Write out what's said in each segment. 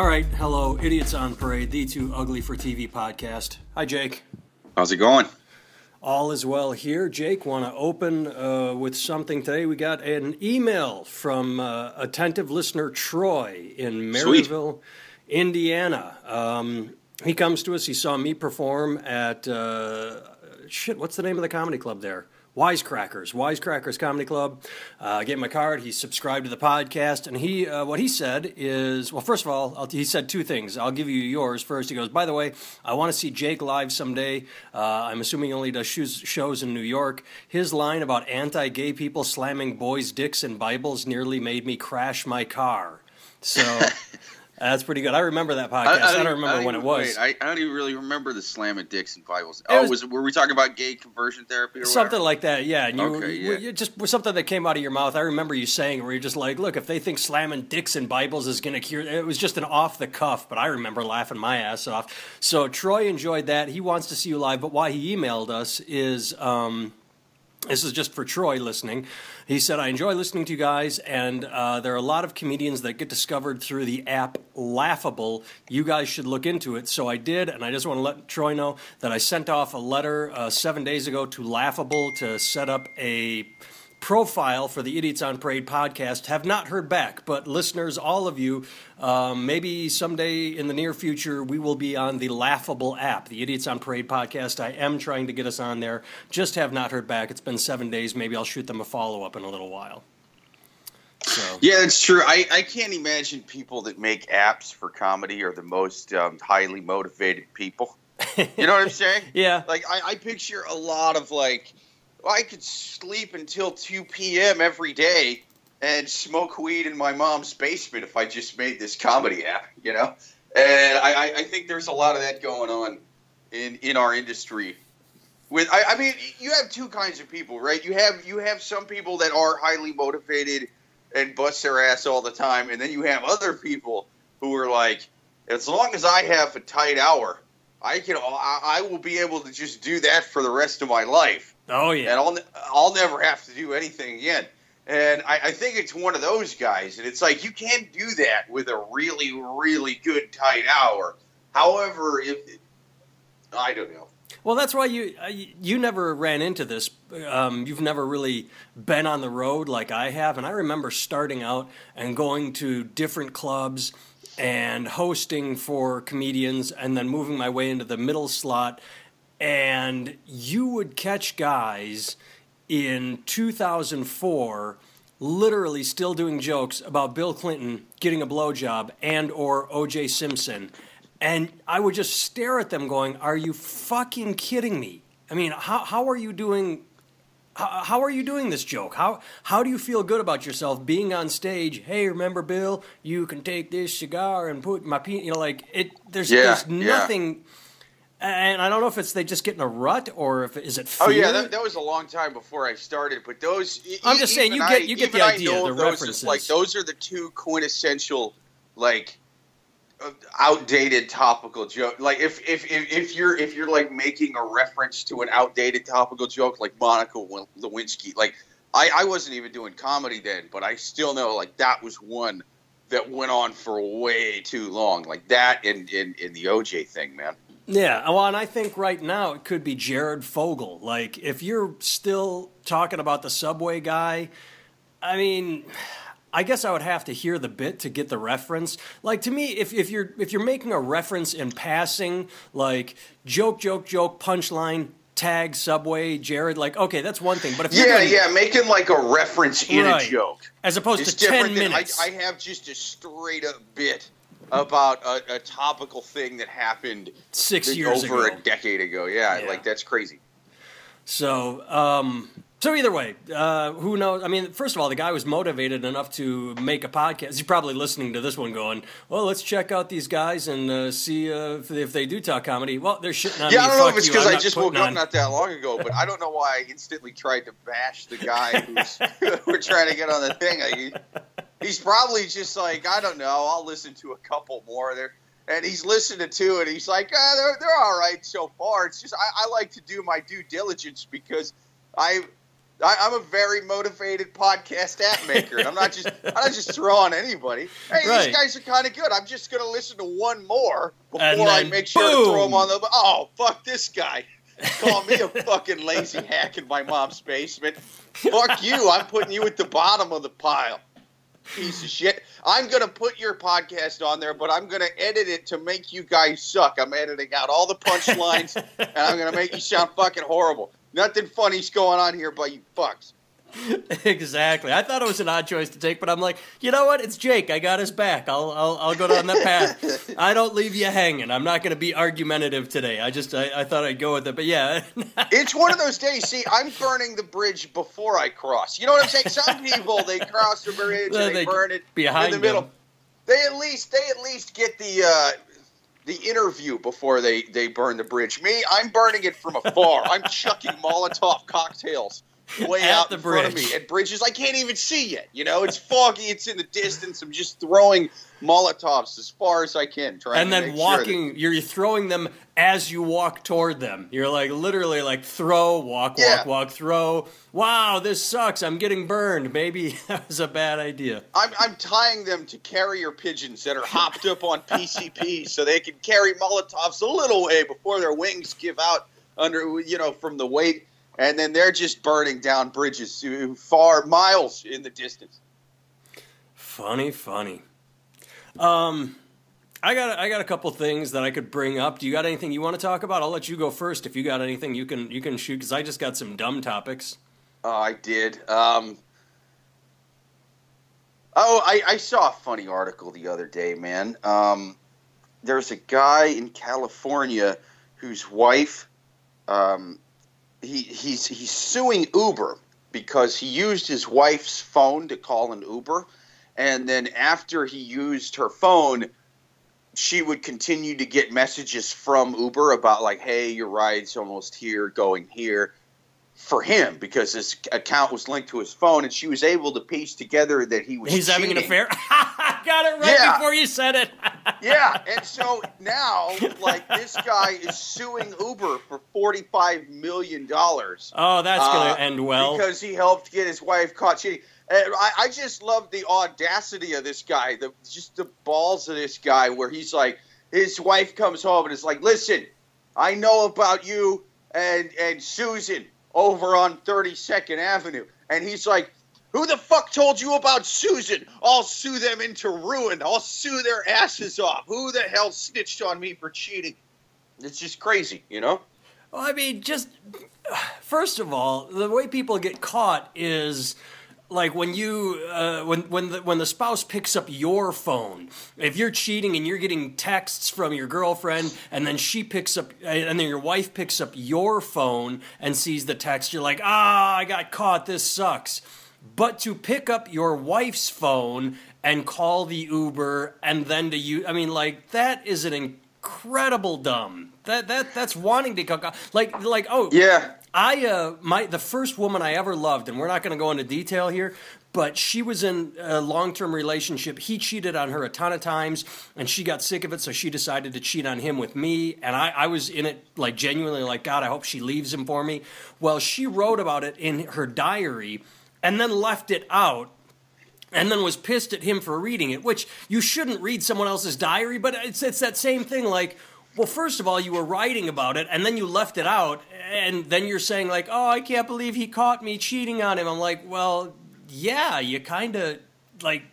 All right, hello, Idiots on Parade, the Too Ugly for TV podcast. Hi, Jake. How's it going? All is well here. Jake, want to open uh, with something today? We got an email from uh, attentive listener Troy in Merrillville, Indiana. Um, he comes to us. He saw me perform at uh, shit. What's the name of the comedy club there? Wisecrackers, Wisecrackers Comedy Club. Uh, gave him a card. He subscribed to the podcast, and he uh, what he said is well. First of all, I'll, he said two things. I'll give you yours first. He goes, by the way, I want to see Jake live someday. Uh, I'm assuming he only does shows, shows in New York. His line about anti-gay people slamming boys' dicks in Bibles nearly made me crash my car. So. That's pretty good. I remember that podcast. I, I, I don't remember I don't when even, it was. Wait, I, don't even really remember the slam slamming dicks and Bibles. oh, was, was, were we talking about gay conversion therapy or something whatever? like that? Yeah. And you, okay, yeah. You, just something that came out of your mouth. I remember you saying where you're just like, "Look, if they think slamming dicks and Bibles is going to cure," it was just an off the cuff. But I remember laughing my ass off. So Troy enjoyed that. He wants to see you live. But why he emailed us is. Um, this is just for Troy listening. He said, I enjoy listening to you guys, and uh, there are a lot of comedians that get discovered through the app Laughable. You guys should look into it. So I did, and I just want to let Troy know that I sent off a letter uh, seven days ago to Laughable to set up a profile for the Idiots on Parade podcast. Have not heard back, but listeners, all of you, um, maybe someday in the near future, we will be on the Laughable app, the Idiots on Parade podcast. I am trying to get us on there. Just have not heard back. It's been seven days. Maybe I'll shoot them a follow up in a little while. So. Yeah, it's true. I, I can't imagine people that make apps for comedy are the most um, highly motivated people. You know what I'm saying? yeah. Like I, I picture a lot of like I could sleep until 2 p.m. every day and smoke weed in my mom's basement if I just made this comedy app, you know? And I, I think there's a lot of that going on in, in our industry. With I, I mean, you have two kinds of people, right? You have you have some people that are highly motivated and bust their ass all the time, and then you have other people who are like, as long as I have a tight hour, I can I, I will be able to just do that for the rest of my life Oh yeah, and I'll I'll never have to do anything again. And I, I think it's one of those guys, and it's like you can't do that with a really really good tight hour. However, if I don't know. Well, that's why you uh, you never ran into this. Um, you've never really been on the road like I have, and I remember starting out and going to different clubs and hosting for comedians, and then moving my way into the middle slot and you would catch guys in 2004 literally still doing jokes about Bill Clinton getting a blowjob and or O.J. Simpson, and I would just stare at them, going, "Are you fucking kidding me? I mean, how how are you doing?" How, how are you doing this joke? How how do you feel good about yourself being on stage? Hey, remember Bill? You can take this cigar and put my peanut. You know, like it. There's yeah, there's nothing. Yeah and I don't know if it's they just get in a rut or if is it fear? Oh yeah, that, that was a long time before I started. But those, I'm just saying, you get you get the idea. The references, like those are the two quintessential, like outdated topical joke. Like if, if if if you're if you're like making a reference to an outdated topical joke, like Monica Lewinsky, like I I wasn't even doing comedy then, but I still know like that was one that went on for way too long, like that and in in the OJ thing, man. Yeah, well, and I think right now it could be Jared Fogle. Like, if you're still talking about the subway guy, I mean, I guess I would have to hear the bit to get the reference. Like to me, if, if you're if you're making a reference in passing, like joke, joke, joke, punchline, tag, subway, Jared, like okay, that's one thing. But if yeah, doing, yeah, making like a reference in right. a joke as opposed it's to ten minutes. I, I have just a straight up bit about a, a, topical thing that happened six years over ago. a decade ago. Yeah, yeah, like that's crazy. So, um, so either way, uh, who knows? I mean, first of all, the guy was motivated enough to make a podcast. He's probably listening to this one, going, "Well, let's check out these guys and uh, see uh, if, if, they do talk comedy." Well, they're shitting on yeah, me. I don't know if it's because I just woke up not that long ago, but I don't know why I instantly tried to bash the guy who's we're trying to get on the thing. I, he's probably just like, I don't know, I'll listen to a couple more there. And he's listening to it. He's like, ah, they're, they're all right so far. It's just I, I like to do my due diligence because I I, am a very motivated podcast app maker, and I'm not just I'm not just throwing anybody. Hey, right. these guys are kind of good. I'm just gonna listen to one more before I make sure boom. to throw them on the. Oh, fuck this guy! Call me a fucking lazy hack in my mom's basement. Fuck you! I'm putting you at the bottom of the pile. Piece of shit. I'm gonna put your podcast on there, but I'm gonna edit it to make you guys suck. I'm editing out all the punchlines, and I'm gonna make you sound fucking horrible. Nothing funny's going on here, but you fucks. exactly. I thought it was an odd choice to take, but I'm like, you know what? It's Jake. I got his back. I'll I'll, I'll go down that path. I don't leave you hanging. I'm not going to be argumentative today. I just I, I thought I'd go with it, but yeah. it's one of those days. See, I'm burning the bridge before I cross. You know what I'm saying? Some people they cross the bridge and they, they burn it behind in the middle. Them. They at least they at least get the uh, the interview before they they burn the bridge. Me, I'm burning it from afar. I'm chucking Molotov cocktails way At out the in bridge. front of me at bridges I can't even see yet. You know, it's foggy. It's in the distance. I'm just throwing Molotovs as far as I can, trying and then walking. Sure you're throwing them as you walk toward them. You're like literally like throw, walk, yeah. walk, walk, throw. Wow, this sucks. I'm getting burned. Maybe that was a bad idea. I'm I'm tying them to carrier pigeons that are hopped up on PCP so they can carry Molotovs a little way before their wings give out under you know from the weight and then they're just burning down bridges far miles in the distance. Funny, funny. Um, I got I got a couple things that I could bring up. Do you got anything you want to talk about? I'll let you go first. If you got anything, you can you can shoot because I just got some dumb topics. Oh, I did. Um, oh, I, I saw a funny article the other day, man. Um, there's a guy in California whose wife um, he he's he's suing Uber because he used his wife's phone to call an Uber, and then after he used her phone, she would continue to get messages from Uber about like, "Hey, your ride's almost here, going here." For him, because his account was linked to his phone, and she was able to piece together that he was. He's cheating. having an affair. Got it right yeah. before you said it. yeah, and so now, like, this guy is suing Uber for forty-five million dollars. Oh, that's uh, going to end well because he helped get his wife caught cheating. I, I just love the audacity of this guy, the just the balls of this guy, where he's like, his wife comes home and is like, "Listen, I know about you and and Susan over on Thirty Second Avenue," and he's like, who the fuck told you about Susan? I'll sue them into ruin. I'll sue their asses off. Who the hell snitched on me for cheating? It's just crazy, you know? Well, I mean, just first of all, the way people get caught is like when you uh, when when the when the spouse picks up your phone if you're cheating and you're getting texts from your girlfriend and then she picks up and then your wife picks up your phone and sees the text you're like ah i got caught this sucks but to pick up your wife's phone and call the Uber and then to you I mean like that is an incredible dumb. That that that's wanting to cook like like oh yeah. I uh my the first woman I ever loved and we're not going to go into detail here but she was in a long-term relationship. He cheated on her a ton of times, and she got sick of it, so she decided to cheat on him with me. And I, I was in it like genuinely like God. I hope she leaves him for me. Well, she wrote about it in her diary and then left it out and then was pissed at him for reading it, which you shouldn't read someone else's diary, but it's, it's that same thing like, well, first of all, you were writing about it, and then you left it out, and then you're saying, like, oh, I can't believe he caught me cheating on him. I'm like, well, yeah, you kind of, like,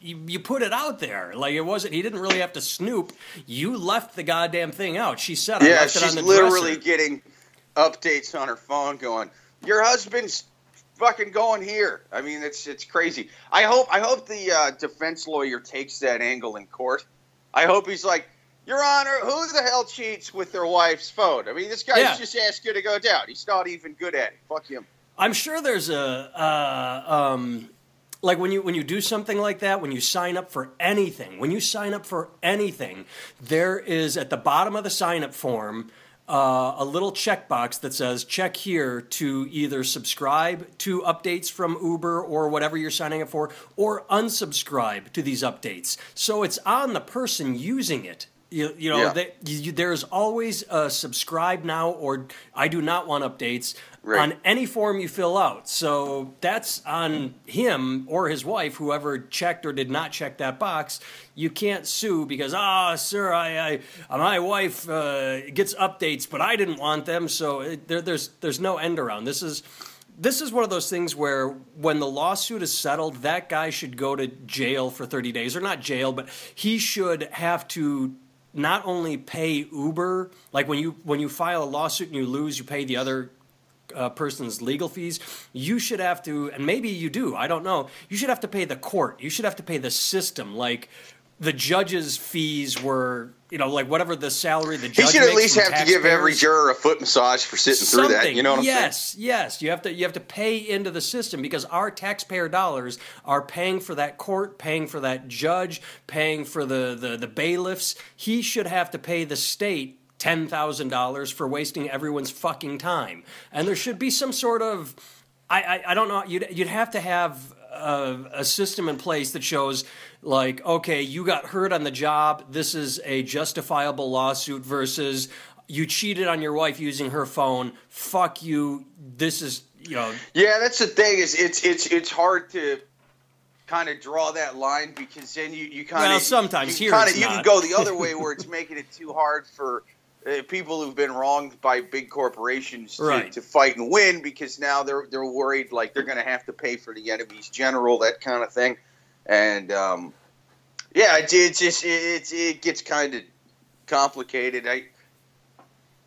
you, you put it out there. Like, it wasn't, he didn't really have to snoop. You left the goddamn thing out. She said, I yeah, left it on the literally dresser. getting updates on her phone going, your husband's fucking going here. I mean, it's it's crazy. I hope I hope the uh, defense lawyer takes that angle in court. I hope he's like, Your Honor, who the hell cheats with their wife's phone? I mean, this guy's Yeah. just asked you to go down. He's not even good at it. Fuck him. I'm sure there's a uh, um, like when you when you do something like that, when you sign up for anything, when you sign up for anything, there is at the bottom of the sign up form uh, a little checkbox that says check here to either subscribe to updates from Uber or whatever you're signing up for, or unsubscribe to these updates. So it's on the person using it You, you know, yeah. they, you, there's always a subscribe now or I do not want updates right. on any form you fill out. So that's on him or his wife, whoever checked or did not check that box. You can't sue because, ah, oh, sir, I, I, my wife uh, gets updates, but I didn't want them. So it, there, there's there's no end around. This is this is one of those things where when the lawsuit is settled, that guy should go to jail for 30 days, or not jail, but he should have to not only pay Uber, like when you when you file a lawsuit and you lose, you pay the other uh, person's legal fees. You should have to, and maybe you do. I don't know. You should have to pay the court. You should have to pay the system. Like the judge's fees were, you know, like whatever the salary the judge. He should at least have to give every juror a foot massage for sitting Something. through that. You know what I'm yes, saying? Yes, yes. You have to you have to pay into the system because our taxpayer dollars are paying for that court, paying for that judge, paying for the the, the bailiffs. He should have to pay the state ten thousand dollars for wasting everyone's fucking time. And there should be some sort of I, I, I don't know. You'd you'd have to have a, a, system in place that shows like okay you got hurt on the job this is a justifiable lawsuit versus you cheated on your wife using her phone. Fuck you. This is you know. Yeah that's the thing is it's it's it's hard to kind of draw that line because then you, you kind of well, sometimes you, kind of you can go the other way where it's making it too hard for people who've been wronged by big corporations to, right. to, fight and win because now they're they're worried like they're going to have to pay for the enemy's general that kind of thing and um, yeah it, it just it, it gets kind of complicated I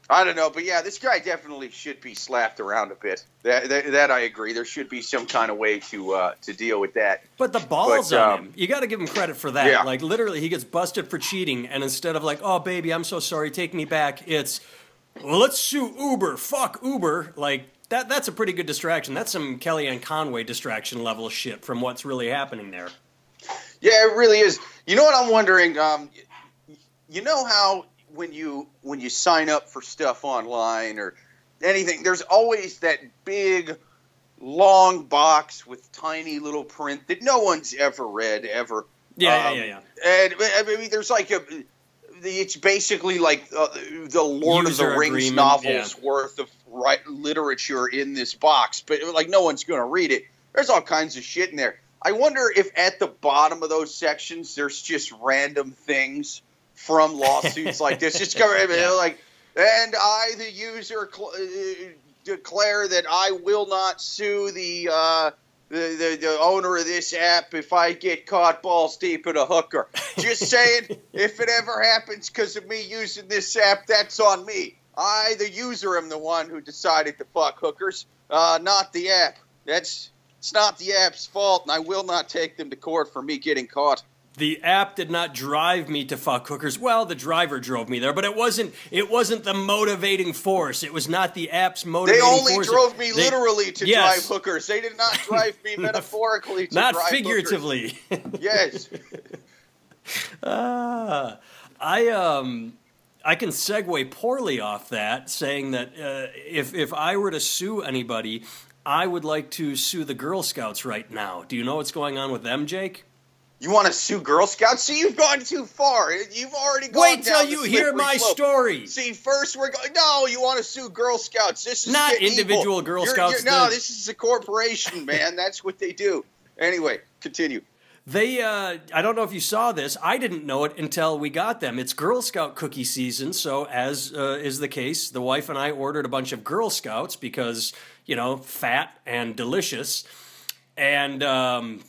I don't know, but yeah, this guy definitely should be slapped around a bit. That, that, that I agree. There should be some kind of way to uh, to deal with that. But the balls but, on um, him, you got to give him credit for that. Yeah. Like literally, he gets busted for cheating, and instead of like, "Oh baby, I'm so sorry, take me back," it's, "Well, let's sue Uber. Fuck Uber." Like that. That's a pretty good distraction. That's some Kellyanne Conway distraction level shit from what's really happening there. Yeah, it really is. You know what I'm wondering? Um, you know how when you when you sign up for stuff online or anything, there's always that big long box with tiny little print that no one's ever read ever. Yeah, um, yeah, yeah, yeah. And I mean, there's like a. It's basically like uh, the Lord User of the Rings agreement, novels yeah. worth of right literature in this box, but like no one's going to read it. There's all kinds of shit in there. I wonder if at the bottom of those sections there's just random things from lawsuits like this. Just go yeah. like, and I, the user, cl- uh, declare that I will not sue the, uh, the, the, the owner of this app if I get caught balls deep in a hooker. Just saying, if it ever happens because of me using this app, that's on me. I, the user, am the one who decided to fuck hookers, uh, not the app. That's it's not the app's fault, and I will not take them to court for me getting caught the app did not drive me to fuck hookers. Well, the driver drove me there, but it wasn't. It wasn't the motivating force. It was not the app's motivating force. They only force. drove me they, literally to yes. drive hookers. They did not drive me metaphorically to drive hookers. not figuratively. yes. uh, I um. I can segue poorly off that, saying that uh, if if I were to sue anybody, I would like to sue the Girl Scouts right now. Do you know what's going on with them, Jake? You want to sue Girl Scouts? See, you've gone too far. You've already gone. Wait till you hear my slope. story. See, first we're going. No, you want to sue Girl Scouts? This is not individual evil. Girl you're, Scouts. You're, no, this is a corporation, man. That's what they do. Anyway, continue. They, uh, I don't know if you saw this. I didn't know it until we got them. It's Girl Scout cookie season, so as uh, is the case, the wife and I ordered a bunch of Girl Scouts because you know, fat and delicious, and um,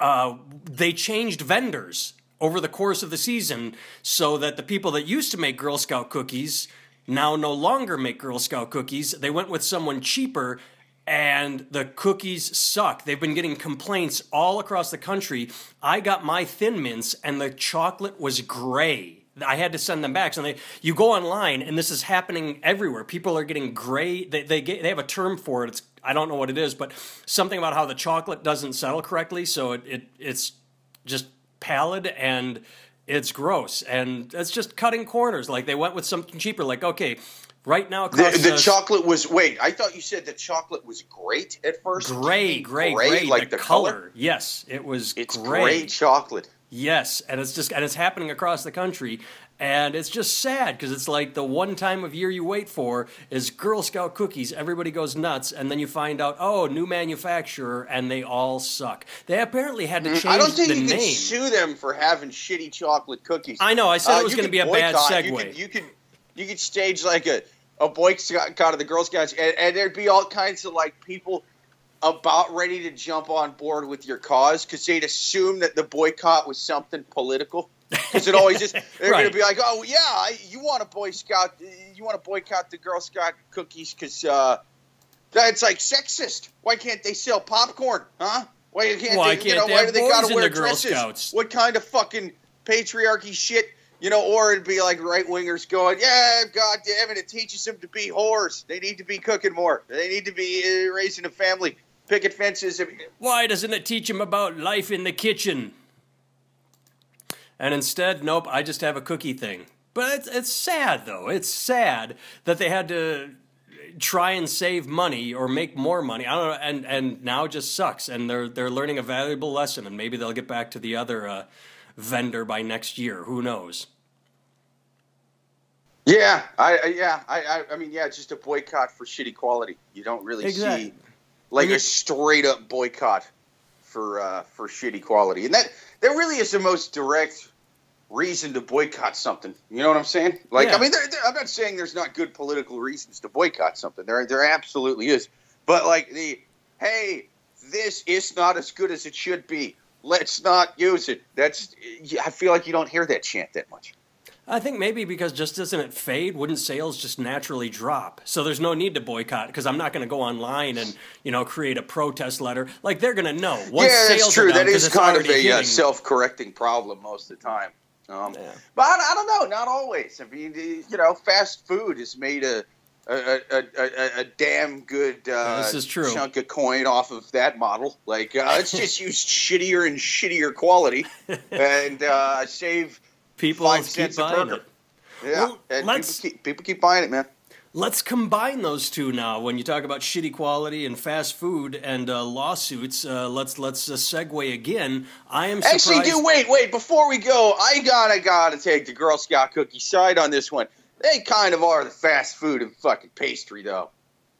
uh, they changed vendors over the course of the season so that the people that used to make Girl Scout cookies now no longer make Girl Scout cookies. They went with someone cheaper and the cookies suck. They've been getting complaints all across the country. I got my Thin Mints and the chocolate was gray. I had to send them back. So they, you go online, and this is happening everywhere. People are getting gray. They they get, they have a term for it. It's I don't know what it is, but something about how the chocolate doesn't settle correctly, so it, it it's just pallid and it's gross, and it's just cutting corners. Like they went with something cheaper. Like okay, right now the, the chocolate was wait. I thought you said the chocolate was great at first. Gray, gray, gray, like the, the color. color. Yes, it was. It's gray. gray chocolate. Yes, and it's just and it's happening across the country, and it's just sad because it's like the one time of year you wait for is Girl Scout cookies. Everybody goes nuts, and then you find out, oh, new manufacturer, and they all suck. They apparently had to change Mm, I don't think the you name. can sue them for having shitty chocolate cookies. I know. I said Uh, it was going to be a bad segue. You could, you could you could stage like a a boycott of the Girl Scouts, and, and there'd be all kinds of like people about ready to jump on board with your cause because they'd assume that the boycott was something political. Because it always just they're Right. going to be like, oh yeah, you want to boy scout, you want to boycott the Girl Scout cookies because uh, that's like sexist. Why can't they sell popcorn, huh? Why can't Why they? can't you know, they why do they got to wear the Girl dresses? Scouts? What kind of fucking patriarchy shit? You know, or it'd be like right wingers going, "Yeah, God damn it, it teaches them to be whores. They need to be cooking more. They need to be uh, raising a family, picket fences." Why doesn't it teach him about life in the kitchen? And instead, nope, I just have a cookie thing. But it's, it's sad, though. It's sad that they had to try and save money or make more money. I don't know, and, and now it just sucks. And they're they're learning a valuable lesson, and maybe they'll get back to the other uh, vendor by next year. Who knows? Yeah, I, I yeah, I, I, I mean, yeah, it's just a boycott for shitty quality. You don't really Exactly. see like a straight up boycott for uh, for shitty quality, and that that really is the most direct reason to boycott something. You know what I'm saying? Like, Yeah. I mean, there, there- I'm not saying there's not good political reasons to boycott something. There there absolutely is, but like the hey, this is not as good as it should be. Let's not use it. That's I feel like you don't hear that chant that much. I think maybe because just doesn't it fade? Wouldn't sales just naturally drop? So there's no need to boycott because I'm not going to go online and you know create a protest letter. Like they're going to know. Once yeah, that's true. Down, that is kind of a uh, hitting- self-correcting problem most of the time. Um, Yeah. But I, I don't know. Not always. I mean, you know, fast food has made a a, a, a, a, damn good uh, This is true. chunk of coin off of that model. Like, uh, it's just used shittier and shittier quality and uh, save People five keep buying burger. it. Yeah, Well, and let's- people keep, people keep buying it, man. Let's combine those two now. When you talk about shitty quality and fast food and uh, lawsuits, uh, let's let's uh, segue again. I am surprised. Actually, do wait, wait. Before we go, I gotta gotta take the Girl Scout cookie side on this one. They kind of are the fast food and fucking pastry, though.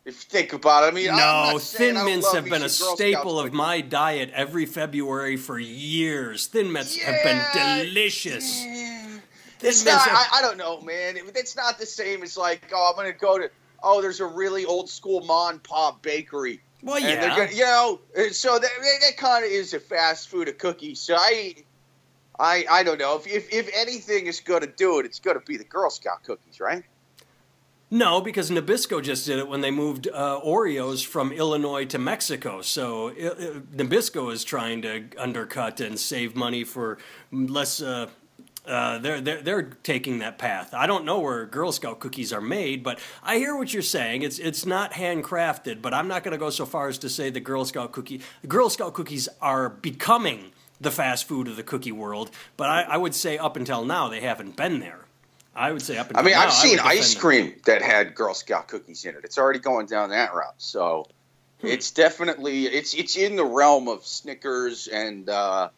If you think about it, I mean, No, Thin Mints have been a staple of my diet every February for years. Thin Mints have been delicious. Yeah. It's not, have, I, I don't know, man. It- It's not the same as like, oh, I'm gonna go to. Oh, there's a really old school mom and pop bakery. well, yeah. they're gonna, you know, so that, that kind of is a fast food of cookies. So I, I, I don't know if if, if anything is going to do it, it's going to be the Girl Scout cookies, right? No, because Nabisco just did it when they moved uh, Oreos from Illinois to Mexico. So Nabisco is trying to undercut and save money for less. Uh, uh, they're, they're they're taking that path. I don't know where Girl Scout cookies are made, but I hear what you're saying. It's it's not handcrafted, but I'm not going to go so far as to say the Girl Scout cookie Girl Scout cookies are becoming the fast food of the cookie world. But I, I would say up until now they haven't been there. I would say up I mean, now, I've seen ice cream that had Girl Scout cookies in it. It's already going down that route. So Hmm. it's definitely it's it's in the realm of Snickers and uh,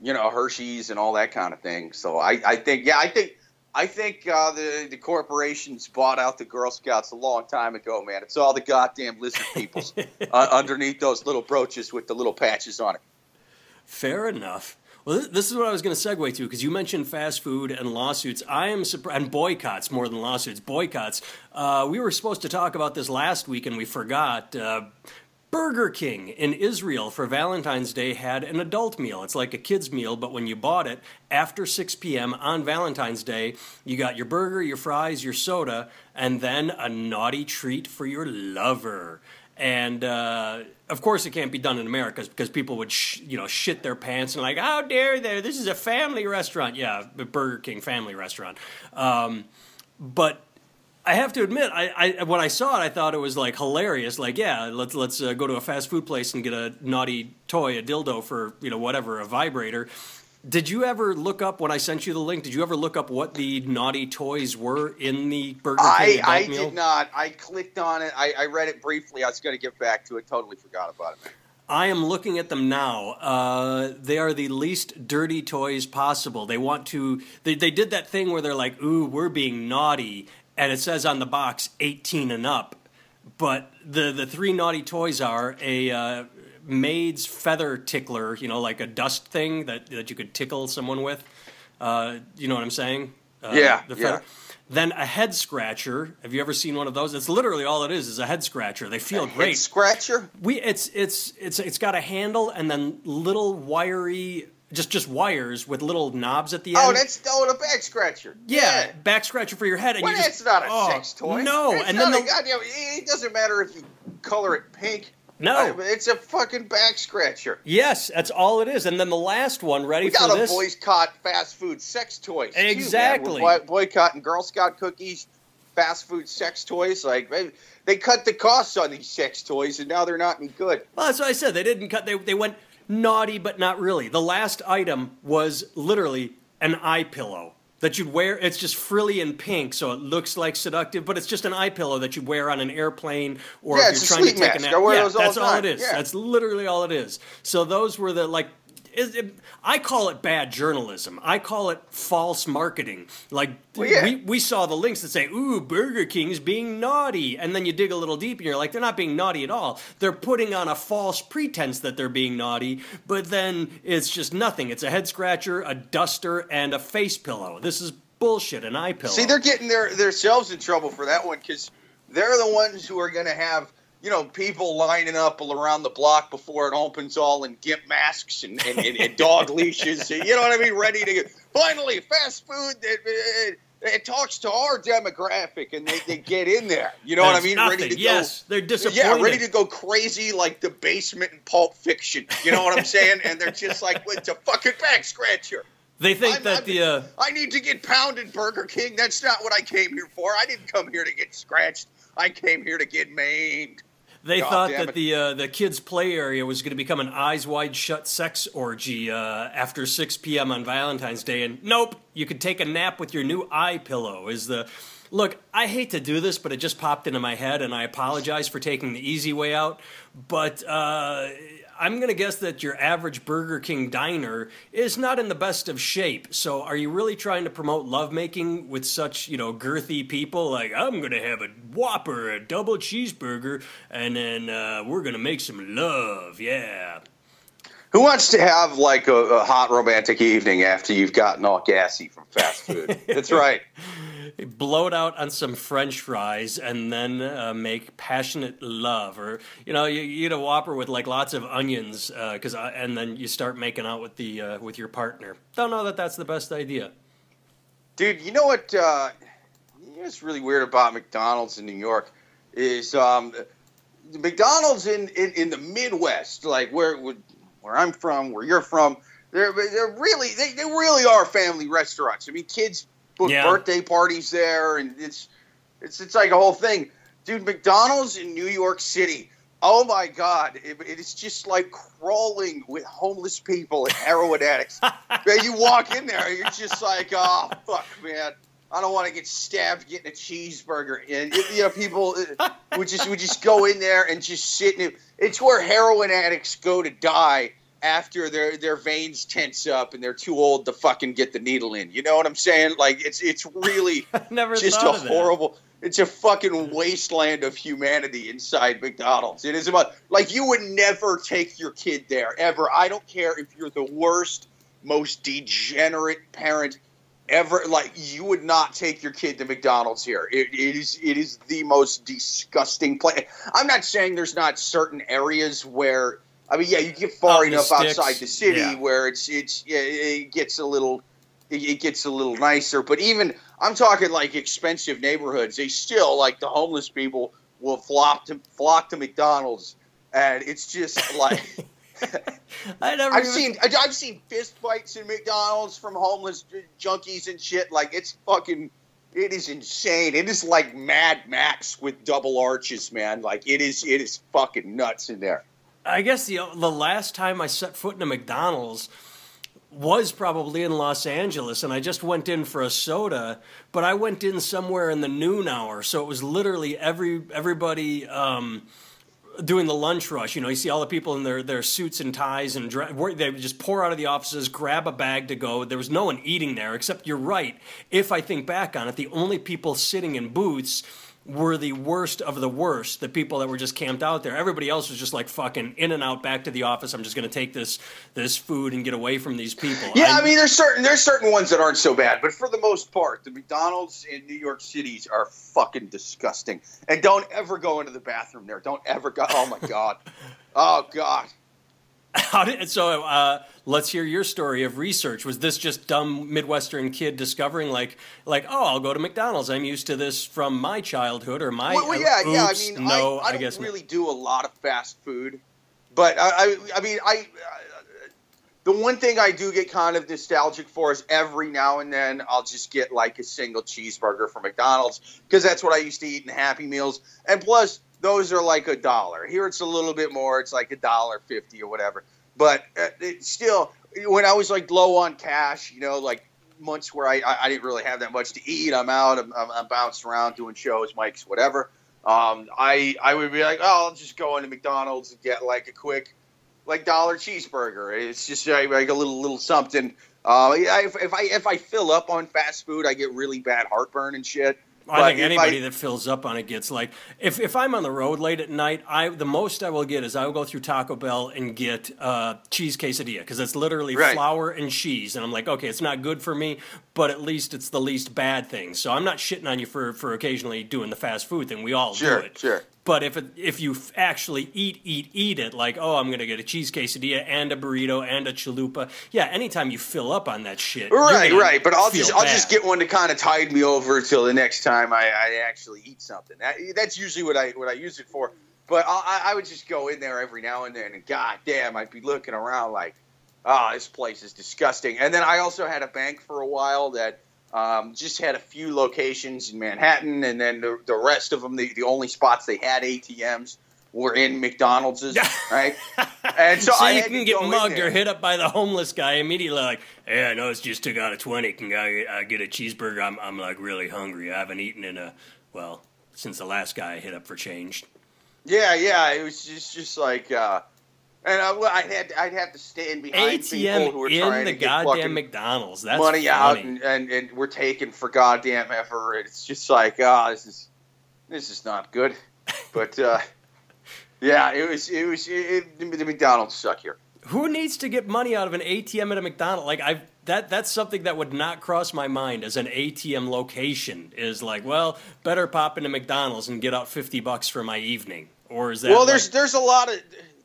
you know Hershey's and all that kind of thing. So I, I think yeah I think I think uh, the the corporations bought out the Girl Scouts a long time ago, man. It's all the goddamn lizard peoples uh, underneath those little brooches with the little patches on it. Fair enough. Well, this, is what I was going to segue to because you mentioned fast food and lawsuits. I am surprised, and boycotts more than lawsuits. Boycotts. Uh, we were supposed to talk about this last week and we forgot. Uh, Burger King in Israel for Valentine's Day had an adult meal. It's like a kid's meal, but when you bought it after 6 p.m. on Valentine's Day, you got your burger, your fries, your soda, and then a naughty treat for your lover. And uh, of course, it can't be done in America because people would, sh- you know, shit their pants and like, how dare they? This is a family restaurant. Yeah, Burger King family restaurant. Um, but I have to admit, I, I when I saw it, I thought it was like hilarious. Like, yeah, let's let's uh, go to a fast food place and get a naughty toy, a dildo for you know whatever, a vibrator. Did you ever look up when I sent you the link? Did you ever look up what the naughty toys were in the Burger King I, adult I meal? did not. I clicked on it. I, I read it briefly. I was going to get back to it. Totally forgot about it. Man. I am looking at them now. Uh, they are the least dirty toys possible. They want to. They, they did that thing where they're like, "Ooh, we're being naughty," and it says on the box 18 and up. But the the three naughty toys are a uh, maid's feather tickler, you know, like a dust thing that that you could tickle someone with. Uh, you know what I'm saying? Uh, yeah. The yeah. Then a head scratcher. Have you ever seen one of those? It's literally all it is is a head scratcher. They feel a great. Head scratcher. We it's it's it's it's got a handle and then little wiry just just wires with little knobs at the end. Oh, that's oh, the back scratcher. yeah, back scratcher for your head. And Well, you that's just, not a oh, sex toy. No, It's and not then a the, goddamn. It doesn't matter if you color it pink. No. It's a fucking back scratcher. yes, that's all it is. And then the last one, ready We for got to this? boycott fast food sex toys. too. Exactly. We're boycotting Girl Scout cookies, fast food sex toys. Like they, they cut the costs on these sex toys, and now they're not any good. Well, that's what I said. They didn't cut. They they went naughty, but not really. The last item was literally an eye pillow that you'd wear. It's just frilly and pink, so it looks like seductive, but it's just an eye pillow that you'd wear on an airplane or Yeah, if you're trying to take a nap. Yeah, all that's all it is. Yeah. That's literally all it is. So those were the like. Is it, I call it bad journalism. I call it false marketing. Like Well, yeah. we, we saw the links that say, "Ooh, Burger King's being naughty," and then you dig a little deep, and you're like, "They're not being naughty at all. They're putting on a false pretense that they're being naughty, but then it's just nothing. It's a head scratcher, a duster, and a face pillow. This is bullshit. An eye pillow. See, they're getting their themselves in trouble for that one because they're the ones who are going to have you know people lining up around the block before it opens, all in gimp masks and, and, and, and dog leashes. You know what I mean? Ready to get finally fast food that. It, it talks to our demographic, and they, they get in there. You know what I mean? nothing. Ready to yes, go. they're disappointed. Yeah, ready to go crazy like the basement in Pulp Fiction. You know what I'm saying? And they're just like, it's a fucking back scratcher. They think I'm- that I'm- the uh, I need to get pounded, Burger King. That's not what I came here for. I didn't come here to get scratched. I came here to get maimed. They God thought that it. the uh, the kids' play area was going to become an eyes wide shut sex orgy uh, after 6 p.m. on Valentine's Day, and nope, you could take a nap with your new eye pillow. Is the look? I hate to do this, but it just popped into my head, and I apologize for taking the easy way out. But uh, I'm going to guess that your average Burger King diner is not in the best of shape. So, are you really trying to promote lovemaking with such, you know, girthy people? Like, I'm going to have a Whopper, a double cheeseburger, and then uh, we're going to make some love. Yeah. Who wants to have like a, a hot romantic evening after you've gotten all gassy from fast food? That's right. Blow it out on some French fries and then uh, make passionate love, or you know, you, you eat a Whopper with like lots of onions, because uh, and then you start making out with the uh, with your partner. Don't know that that's the best idea. Dude, you know what? Uh, you know what's really weird about McDonald's in New York is um, McDonald's in, in, in the Midwest, like where where I'm from, where you're from. They're, they're really they, they really are family restaurants. I mean, kids book Yeah. birthday parties there, and it's it's it's like a whole thing, dude. McDonald's in New York City. Oh my God! It, it is just like crawling with homeless people and heroin addicts. Man, you walk in there, you're just like, oh fuck, man. I don't want to get stabbed getting a cheeseburger. And you know, people uh, would just would just go in there and just sit in it. It's where heroin addicts go to die after their their veins tense up and they're too old to fucking get the needle in. You know what I'm saying? Like it's it's really Never just a thought of that. horrible. It's a fucking wasteland of humanity inside McDonald's. It is about like you would never take your kid there ever. I don't care if you're the worst, most degenerate parent ever. Like you would not take your kid to McDonald's here. It, it is it is the most disgusting place. I'm not saying there's not certain areas where. I mean, yeah, you get far Out enough sticks, outside the city yeah. where it's it's yeah, it gets a little it, it gets a little nicer. But even I'm talking like expensive neighborhoods. They still like the homeless people will flock to flock to McDonald's, and it's just like I never I've even- seen I've seen fist fights in McDonald's from homeless junkies and shit. Like it's fucking. It is insane. It is like Mad Max with double arches, man. Like it is. It is fucking nuts in there. I guess the the last time I set foot in a McDonald's was probably in Los Angeles, and I just went in for a soda. But I went in somewhere in the noon hour, so it was literally every everybody um, doing the lunch rush. You know, you see all the people in their, their suits and ties and they just pour out of the offices, grab a bag to go. There was no one eating there, except you're right. If I think back on it, the only people sitting in booths were the worst of the worst. The people that were just camped out there. Everybody else was just like fucking in and out back to the office. I'm just going to take this this food and get away from these people. Yeah, I, I, mean, there's certain there's certain ones that aren't so bad, but for the most part, the McDonald's in New York Cities are fucking disgusting. And don't ever go into the bathroom there. Don't ever go. Oh my god. oh god. How did so? Uh, let's hear your story of research. Was this just dumb Midwestern kid discovering like like oh I'll go to McDonald's. I'm used to this from my childhood or my well, well yeah yeah. I mean no, I, I, I don't really not. do a lot of fast food, but I I, I mean I. the one thing I do get kind of nostalgic for is every now and then I'll just get like a single cheeseburger from McDonald's because that's what I used to eat in Happy Meals. And plus, those are like a dollar. Here it's a little bit more. It's like a dollar fifty or whatever. But uh, still, when I was like low on cash, you know, like months where I, I, didn't really have that much to eat, I'm out, I'm, I'm, I'm bouncing around doing shows, mics, whatever. Um, I I would be like, oh, I'll just go into McDonald's and get like a quick, like dollar cheeseburger. It's just like, like a little little something. Uh, if, if I if I fill up on fast food, I get really bad heartburn and shit. I think anybody I, that fills up on it gets like if, if I'm on the road late at night, I the most I will get is I will go through Taco Bell and get uh, cheese quesadilla because it's literally right. flour and cheese, and I'm like, okay, it's not good for me, but at least it's the least bad thing. So I'm not shitting on you for for occasionally doing the fast food thing. We all sure, do it. Sure. But if it, if you actually eat eat eat it, like oh I'm gonna get a cheese quesadilla and a burrito and a chalupa, yeah. Anytime you fill up on that shit, right, right. But I'll just bad. I'll just get one to kind of tide me over until the next time I, I actually eat something. That, that's usually what I what I use it for. But I, I would just go in there every now and then, and god damn, I'd be looking around like, oh, this place is disgusting. And then I also had a bank for a while that um, just had a few locations in Manhattan, and then the, the rest of them, the, the only spots they had ATMs were in McDonald's, right? And so, so I you can get mugged or hit up by the homeless guy immediately, like, "Hey, I know it's just took out a twenty. Can I, I get a cheeseburger? I'm, I'm like really hungry. I haven't eaten in a well since the last guy I hit up for change." Yeah, yeah, it was just just like. Uh, and I, I'd, had, I'd have to stand behind ATM people who were trying the to get goddamn McDonald's. That's money funny. out, and, and, and we're taking for goddamn ever. It's just like, ah, oh, this is this is not good. But uh, yeah, it was it was it, the McDonald's suck here. Who needs to get money out of an ATM at a McDonald's? Like I've that that's something that would not cross my mind as an ATM location. Is like, well, better pop into McDonald's and get out fifty bucks for my evening. Or is that well? Like, there's there's a lot of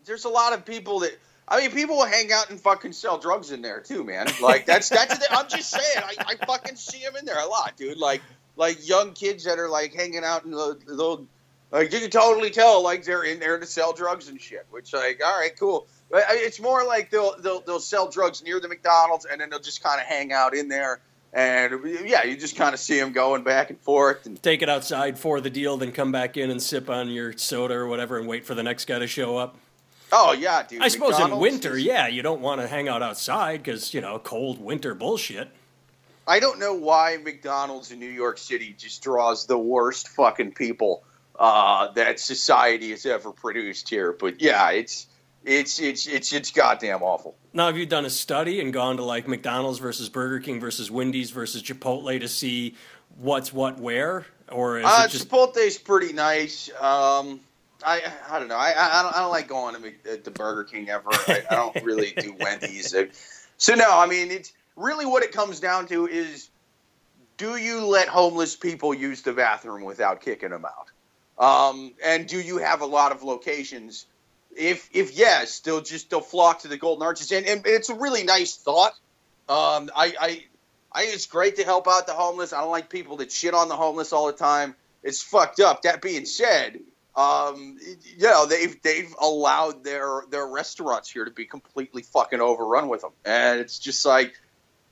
there's a lot of people that I mean, people will hang out and fucking sell drugs in there too, man. Like that's that's. The, I'm just saying, I, I fucking see them in there a lot, dude. Like like young kids that are like hanging out in the, the like you can totally tell like they're in there to sell drugs and shit. Which like, all right, cool. But it's more like they'll they'll they'll sell drugs near the McDonald's and then they'll just kind of hang out in there. And yeah, you just kind of see them going back and forth and take it outside for the deal, then come back in and sip on your soda or whatever, and wait for the next guy to show up. Oh yeah, dude. I suppose McDonald's in winter, is... yeah, you don't want to hang out outside because you know cold winter bullshit. I don't know why McDonald's in New York City just draws the worst fucking people uh, that society has ever produced here, but yeah, it's it's it's it's it's goddamn awful. Now, have you done a study and gone to like McDonald's versus Burger King versus Wendy's versus Chipotle to see what's what where, or is uh, it just... Chipotle's pretty nice. Um, I I don't know. I I don't, I don't like going to the Burger King ever. I, I don't really do Wendy's. So no, I mean it's really what it comes down to is do you let homeless people use the bathroom without kicking them out? Um, and do you have a lot of locations? If if yes, they'll just they'll flock to the Golden Arches, and, and it's a really nice thought. Um, I, I I think it's great to help out the homeless. I don't like people that shit on the homeless all the time. It's fucked up. That being said, um, you know, they've they've allowed their their restaurants here to be completely fucking overrun with them, and it's just like,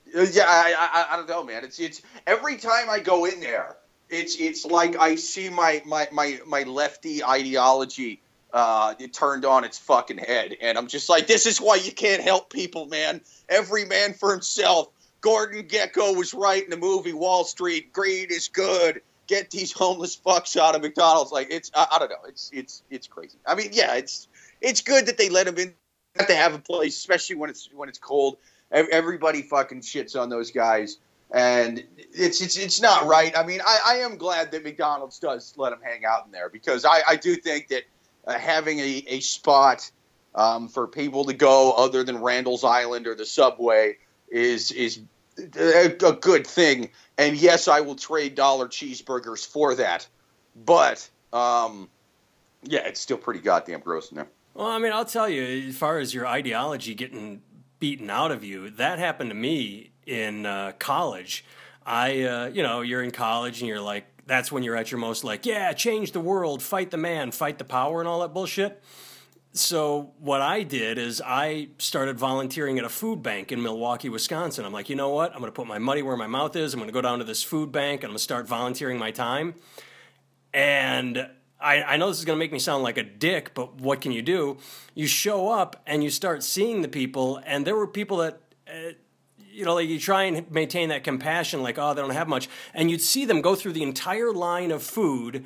yeah, I, I, I don't know, man. It's it's every time I go in there, it's it's like I see my my my my lefty ideology uh, it turned on its fucking head, and I'm just like, this is why you can't help people, man. Every man for himself. Gordon Gekko was right in the movie Wall Street. Greed is good get these homeless fucks out of McDonald's. Like it's I, I, don't know. It's it's it's crazy. I mean, yeah, it's it's good that they let them in. That they have a place, especially when it's when it's cold. Everybody fucking shits on those guys, and it's it's it's not right. I mean, I, I am glad that McDonald's does let them hang out in there because I, I do think that uh, having a, a spot um, for people to go other than Randall's Island or the subway is is a, a good thing. And yes, I will trade dollar cheeseburgers for that. But um, yeah, it's still pretty goddamn gross in there. Well, I mean, I'll tell you, as far as your ideology getting beaten out of you, that happened to me in uh, college. I, uh, you know, you're in college and you're like, that's when you're at your most like, yeah, change the world, fight the man, fight the power, and all that bullshit so what I did is I started volunteering at a food bank in Milwaukee, Wisconsin. I'm like, you know what? I'm going to put my money where my mouth is. I'm going to go down to this food bank and I'm going to start volunteering my time. And I, I know this is going to make me sound like a dick, but what can you do? You show up and you start seeing the people, and there were people that. Uh, you know, like you try and maintain that compassion, like, oh, they don't have much. And you'd see them go through the entire line of food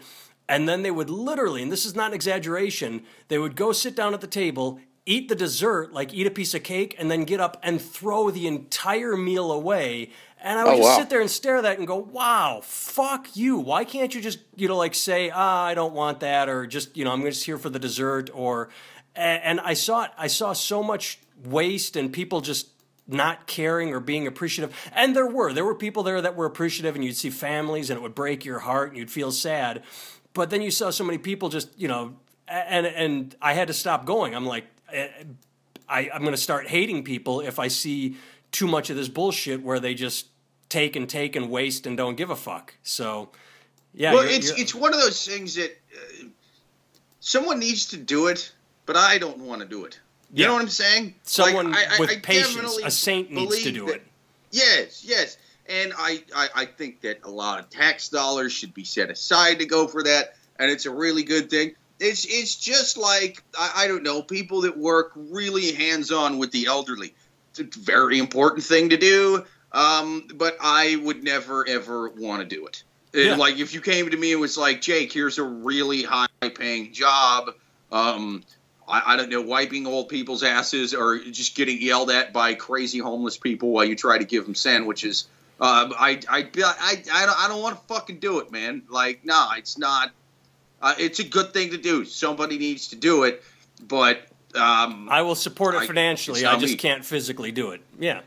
and then they would literally, and this is not an exaggeration, they would go sit down at the table, eat the dessert, like eat a piece of cake, and then get up and throw the entire meal away. And I would oh, just wow. sit there and stare at that and go, wow, fuck you. Why can't you just, you know, like say, ah, I don't want that, or just, you know, I'm just here for the dessert, or, and I saw it, I saw so much waste and people just not caring or being appreciative. And there were, there were people there that were appreciative, and you'd see families, and it would break your heart, and you'd feel sad. But then you saw so many people just, you know, and and I had to stop going. I'm like, eh, I, I'm going to start hating people if I see too much of this bullshit where they just take and take and waste and don't give a fuck. So, yeah. Well, you're, it's you're, it's one of those things that uh, someone needs to do it, but I don't want to do it. You yeah. know what I'm saying? Someone like, I, with I patience, a saint needs to do that, it. Yes, yes. And I, I, I think that a lot of tax dollars should be set aside to go for that, and it's a really good thing. It's it's just like I, I don't know people that work really hands on with the elderly. It's a very important thing to do, um, but I would never ever want to do it. Yeah. Like if you came to me and was like, Jake, here's a really high paying job. Um, I, I, don't know, wiping old people's asses or just getting yelled at by crazy homeless people while you try to give them sandwiches. Uh, I, I, I, I don't, I don't want to fucking do it, man. Like, no, it's not. Uh, it's a good thing to do. Somebody needs to do it, but um, I will support it I, financially. I just me. can't physically do it. Yeah.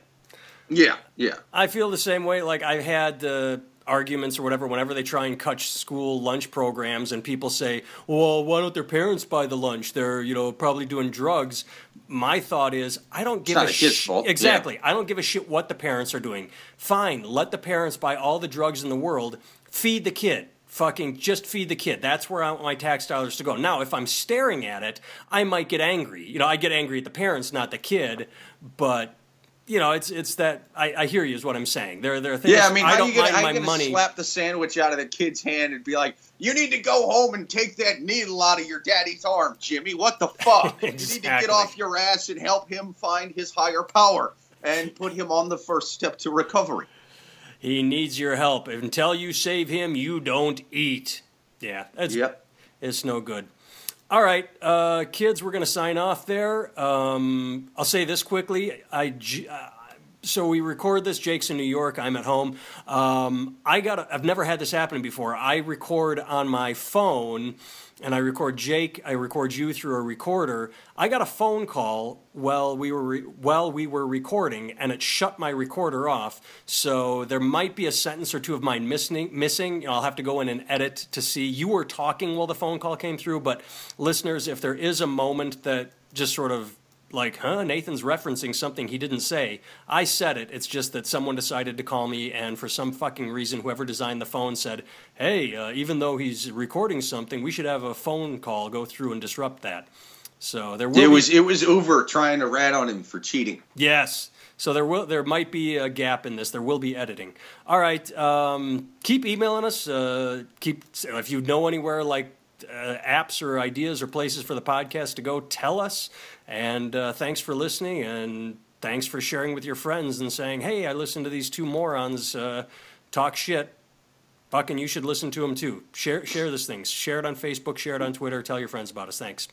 Yeah, yeah. I feel the same way. Like I've had uh, arguments or whatever whenever they try and cut school lunch programs and people say well why don't their parents buy the lunch? They're you know probably doing drugs. My thought is i don't give a shit exactly yeah. i don't give a shit what the parents are doing. Fine. Let the parents buy all the drugs in the world. Feed the kid. Fucking just feed the kid. That's where I want my tax dollars to go. Now, if I'm staring at it, I might get angry. You know, I get angry at the parents, not the kid, but you know, it's it's that I, I hear you is what I'm saying. There there are things. Yeah, I mean, I don't gonna, mind my money. Slap the sandwich out of the kid's hand and be like, "You need to go home and take that needle out of your daddy's arm, Jimmy. What the fuck? exactly. You need to get off your ass and help him find his higher power and put him on the first step to recovery." He needs your help. Until you save him, you don't eat. Yeah, that's yep. It's no good. All right, uh, kids, we're going to sign off there. Um, I'll say this quickly. I, uh, so we record this. Jake's in New York. I'm at home. Um, I got. I've never had this happen before. I record on my phone and I record Jake, I record you through a recorder. I got a phone call while we were re- while we were recording, and it shut my recorder off. So there might be a sentence or two of mine missing. Missing. I'll have to go in and edit to see. You were talking while the phone call came through, but listeners, if there is a moment that just sort of like, huh, Nathan's referencing something he didn't say. I said it. It's just that someone decided to call me, and for some fucking reason, whoever designed the phone said, hey, uh, even though he's recording something, we should have a phone call go through and disrupt that. So there will it be- was it was Uber trying to rat on him for cheating. Yes. So there will there might be a gap in this. There will be editing. All right. Um, keep emailing us. Uh, keep if you know anywhere like uh, apps or ideas or places for the podcast to go, tell us. And uh, thanks for listening, and thanks for sharing with your friends and saying, "Hey, I listened to these two morons uh, talk shit." Fucking, you should listen to them too. Share share this thing. Share it on Facebook. Share it on Twitter. Tell your friends about us. Thanks.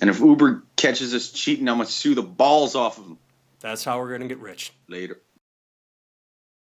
And if Uber catches us cheating, I'm gonna sue the balls off of them. That's how we're gonna get rich. Later.